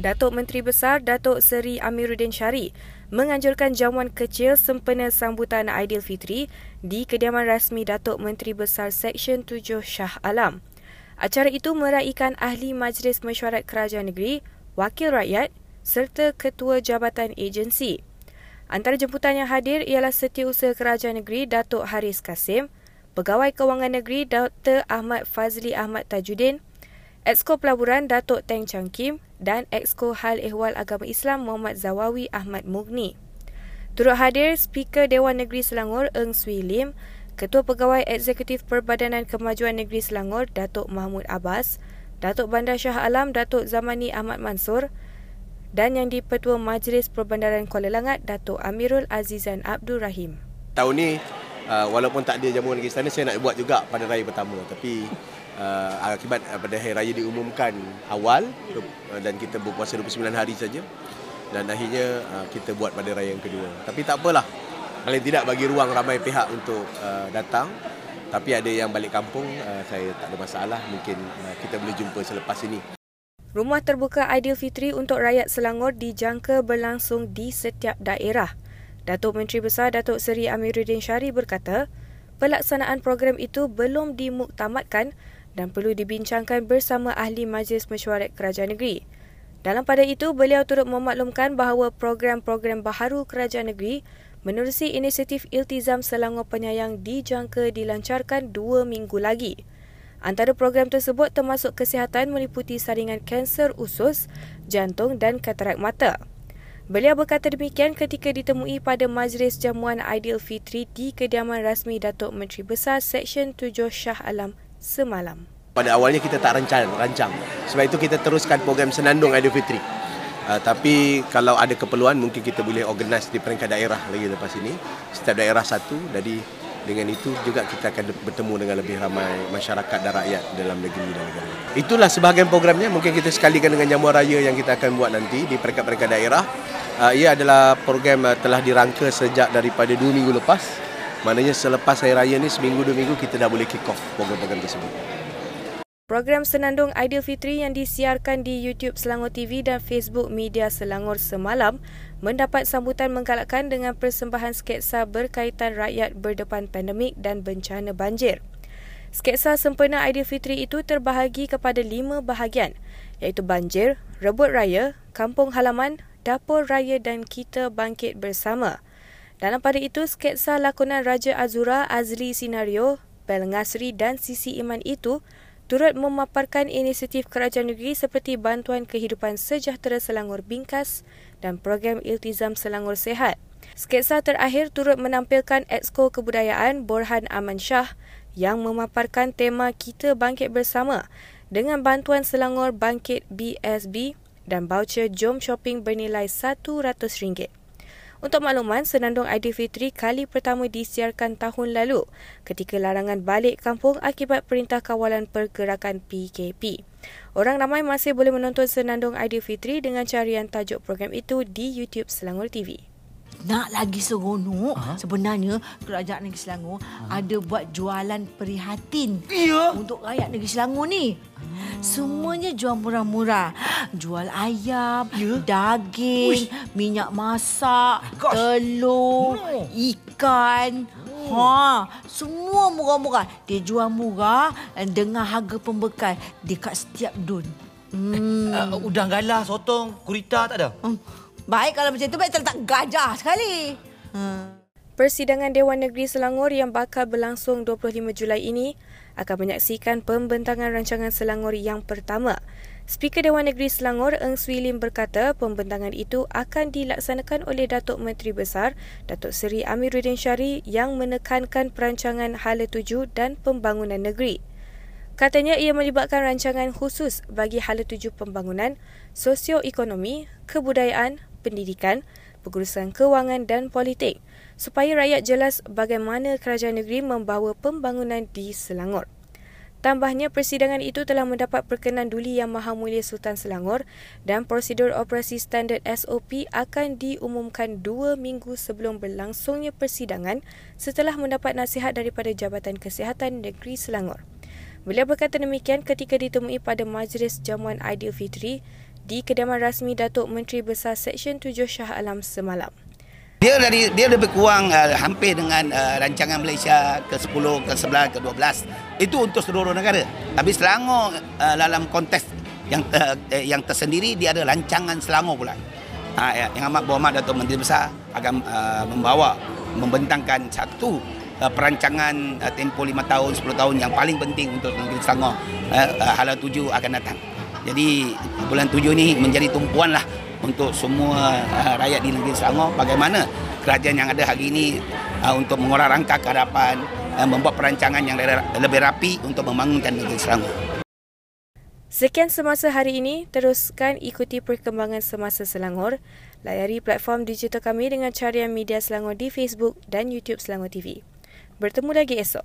Datuk Menteri Besar Datuk Seri Amiruddin Syari menganjurkan jamuan kecil sempena sambutan Aidilfitri di kediaman rasmi Datuk Menteri Besar Seksyen 7 Shah Alam. Acara itu meraihkan ahli Majlis Mesyuarat Kerajaan Negeri, Wakil Rakyat serta Ketua Jabatan Agensi. Antara jemputan yang hadir ialah Setiausaha Kerajaan Negeri Datuk Haris Kasim, Pegawai Kewangan Negeri Dr. Ahmad Fazli Ahmad Tajuddin, Exko Pelaburan Datuk Teng Chang Kim dan Exko Hal Ehwal Agama Islam Muhammad Zawawi Ahmad Mugni. Turut hadir Speaker Dewan Negeri Selangor Eng Swee Lim, Ketua Pegawai Eksekutif Perbadanan Kemajuan Negeri Selangor Datuk Mahmud Abbas, Datuk Bandar Shah Alam Datuk Zamani Ahmad Mansur dan yang di-Petua Majlis Perbandaran Kuala Langat Datuk Amirul Azizan Abdul Rahim. Tahun ni uh, walaupun tak ada jamuan negeri sana saya nak buat juga pada raya pertama tapi uh, akibat uh, pada hari raya diumumkan awal uh, dan kita berpuasa 29 hari saja dan akhirnya uh, kita buat pada raya yang kedua. Tapi tak apalah. Paling tidak bagi ruang ramai pihak untuk uh, datang. Tapi ada yang balik kampung, uh, saya tak ada masalah. Mungkin uh, kita boleh jumpa selepas ini. Rumah terbuka Aidilfitri untuk rakyat Selangor dijangka berlangsung di setiap daerah. Datuk Menteri Besar Datuk Seri Amiruddin Syari berkata, pelaksanaan program itu belum dimuktamadkan dan perlu dibincangkan bersama ahli Majlis Mesyuarat Kerajaan Negeri. Dalam pada itu, beliau turut memaklumkan bahawa program-program baharu Kerajaan Negeri menerusi inisiatif Iltizam Selangor Penyayang dijangka dilancarkan dua minggu lagi. Antara program tersebut termasuk kesihatan meliputi saringan kanser usus, jantung dan katarak mata. Beliau berkata demikian ketika ditemui pada Majlis Jamuan Aidilfitri di kediaman rasmi Datuk Menteri Besar Seksyen 7 Shah Alam semalam. Pada awalnya kita tak rancang, rancang. Sebab itu kita teruskan program Senandung Aidilfitri. Uh, tapi kalau ada keperluan mungkin kita boleh organize di peringkat daerah lagi lepas ini. Setiap daerah satu. Jadi dengan itu juga kita akan bertemu dengan lebih ramai masyarakat dan rakyat dalam negeri dan negara. Itulah sebahagian programnya. Mungkin kita sekalikan dengan jamuan raya yang kita akan buat nanti di peringkat-peringkat daerah. Uh, ia adalah program uh, telah dirangka sejak daripada dua minggu lepas. Maknanya selepas Hari Raya ni seminggu dua minggu kita dah boleh kick off program-program tersebut. Program Senandung Aidilfitri yang disiarkan di YouTube Selangor TV dan Facebook Media Selangor semalam mendapat sambutan menggalakkan dengan persembahan sketsa berkaitan rakyat berdepan pandemik dan bencana banjir. Sketsa sempena Aidilfitri itu terbahagi kepada lima bahagian iaitu banjir, rebut raya, kampung halaman, dapur raya dan kita bangkit bersama. Dalam pada itu, sketsa lakonan Raja Azura, Azri Sinario, Bel Ngasri dan Sisi Iman itu turut memaparkan inisiatif kerajaan negeri seperti bantuan kehidupan sejahtera Selangor Bingkas dan program Iltizam Selangor Sehat. Sketsa terakhir turut menampilkan Exko Kebudayaan Borhan Aman Shah yang memaparkan tema Kita Bangkit Bersama dengan bantuan Selangor Bangkit BSB dan voucher Jom Shopping bernilai RM100. Untuk makluman, Senandung Aidilfitri kali pertama disiarkan tahun lalu ketika larangan balik kampung akibat Perintah Kawalan Pergerakan PKP. Orang ramai masih boleh menonton Senandung Aidilfitri dengan carian tajuk program itu di YouTube Selangor TV. Nak lagi seronok uh Sebenarnya Kerajaan Negeri Selangor uh Ada buat jualan perihatin yeah. Untuk rakyat Negeri Selangor ni Semuanya jual murah-murah. Jual ayam, yeah. daging, Uish. minyak masak, Gosh. telur, no. ikan. Oh. Ha, semua murah-murah. Dia jual murah dengan harga pembekal dekat setiap dun. Hmm. Uh, udang galah, sotong, kurita tak ada? Hmm. Baik kalau macam tu baik terletak gajah sekali. Hmm. Persidangan Dewan Negeri Selangor yang bakal berlangsung 25 Julai ini akan menyaksikan pembentangan rancangan Selangor yang pertama. Speaker Dewan Negeri Selangor Eng Swee Lim berkata pembentangan itu akan dilaksanakan oleh Datuk Menteri Besar Datuk Seri Amiruddin Syari yang menekankan perancangan hala tuju dan pembangunan negeri. Katanya ia melibatkan rancangan khusus bagi hala tuju pembangunan, sosioekonomi, kebudayaan, pendidikan, pengurusan kewangan dan politik supaya rakyat jelas bagaimana kerajaan negeri membawa pembangunan di Selangor. Tambahnya, persidangan itu telah mendapat perkenan Duli Yang Maha Mulia Sultan Selangor dan prosedur operasi standard SOP akan diumumkan dua minggu sebelum berlangsungnya persidangan setelah mendapat nasihat daripada Jabatan Kesihatan Negeri Selangor. Beliau berkata demikian ketika ditemui pada Majlis Jamuan Aidilfitri di kediaman rasmi Datuk Menteri Besar Seksyen 7 Shah Alam semalam. Dia dari dia lebih kurang uh, hampir dengan uh, rancangan Malaysia ke-10, ke-11, ke-12. Itu untuk seluruh negara. Tapi Selangor uh, dalam konteks yang uh, yang tersendiri dia ada rancangan Selangor pula. Uh, yang amat berhormat Datuk Menteri Besar akan uh, membawa membentangkan satu uh, perancangan uh, tempoh 5 tahun, 10 tahun yang paling penting untuk negeri Selangor. Uh, uh, hala tuju akan datang. Jadi bulan tujuh ni menjadi tumpuan lah untuk semua uh, rakyat di negeri Selangor bagaimana kerajaan yang ada hari ini uh, untuk mengorak rangka ke hadapan uh, membuat perancangan yang lebih rapi untuk membangunkan negeri Selangor. Sekian semasa hari ini, teruskan ikuti perkembangan semasa Selangor. Layari platform digital kami dengan carian media Selangor di Facebook dan YouTube Selangor TV. Bertemu lagi esok.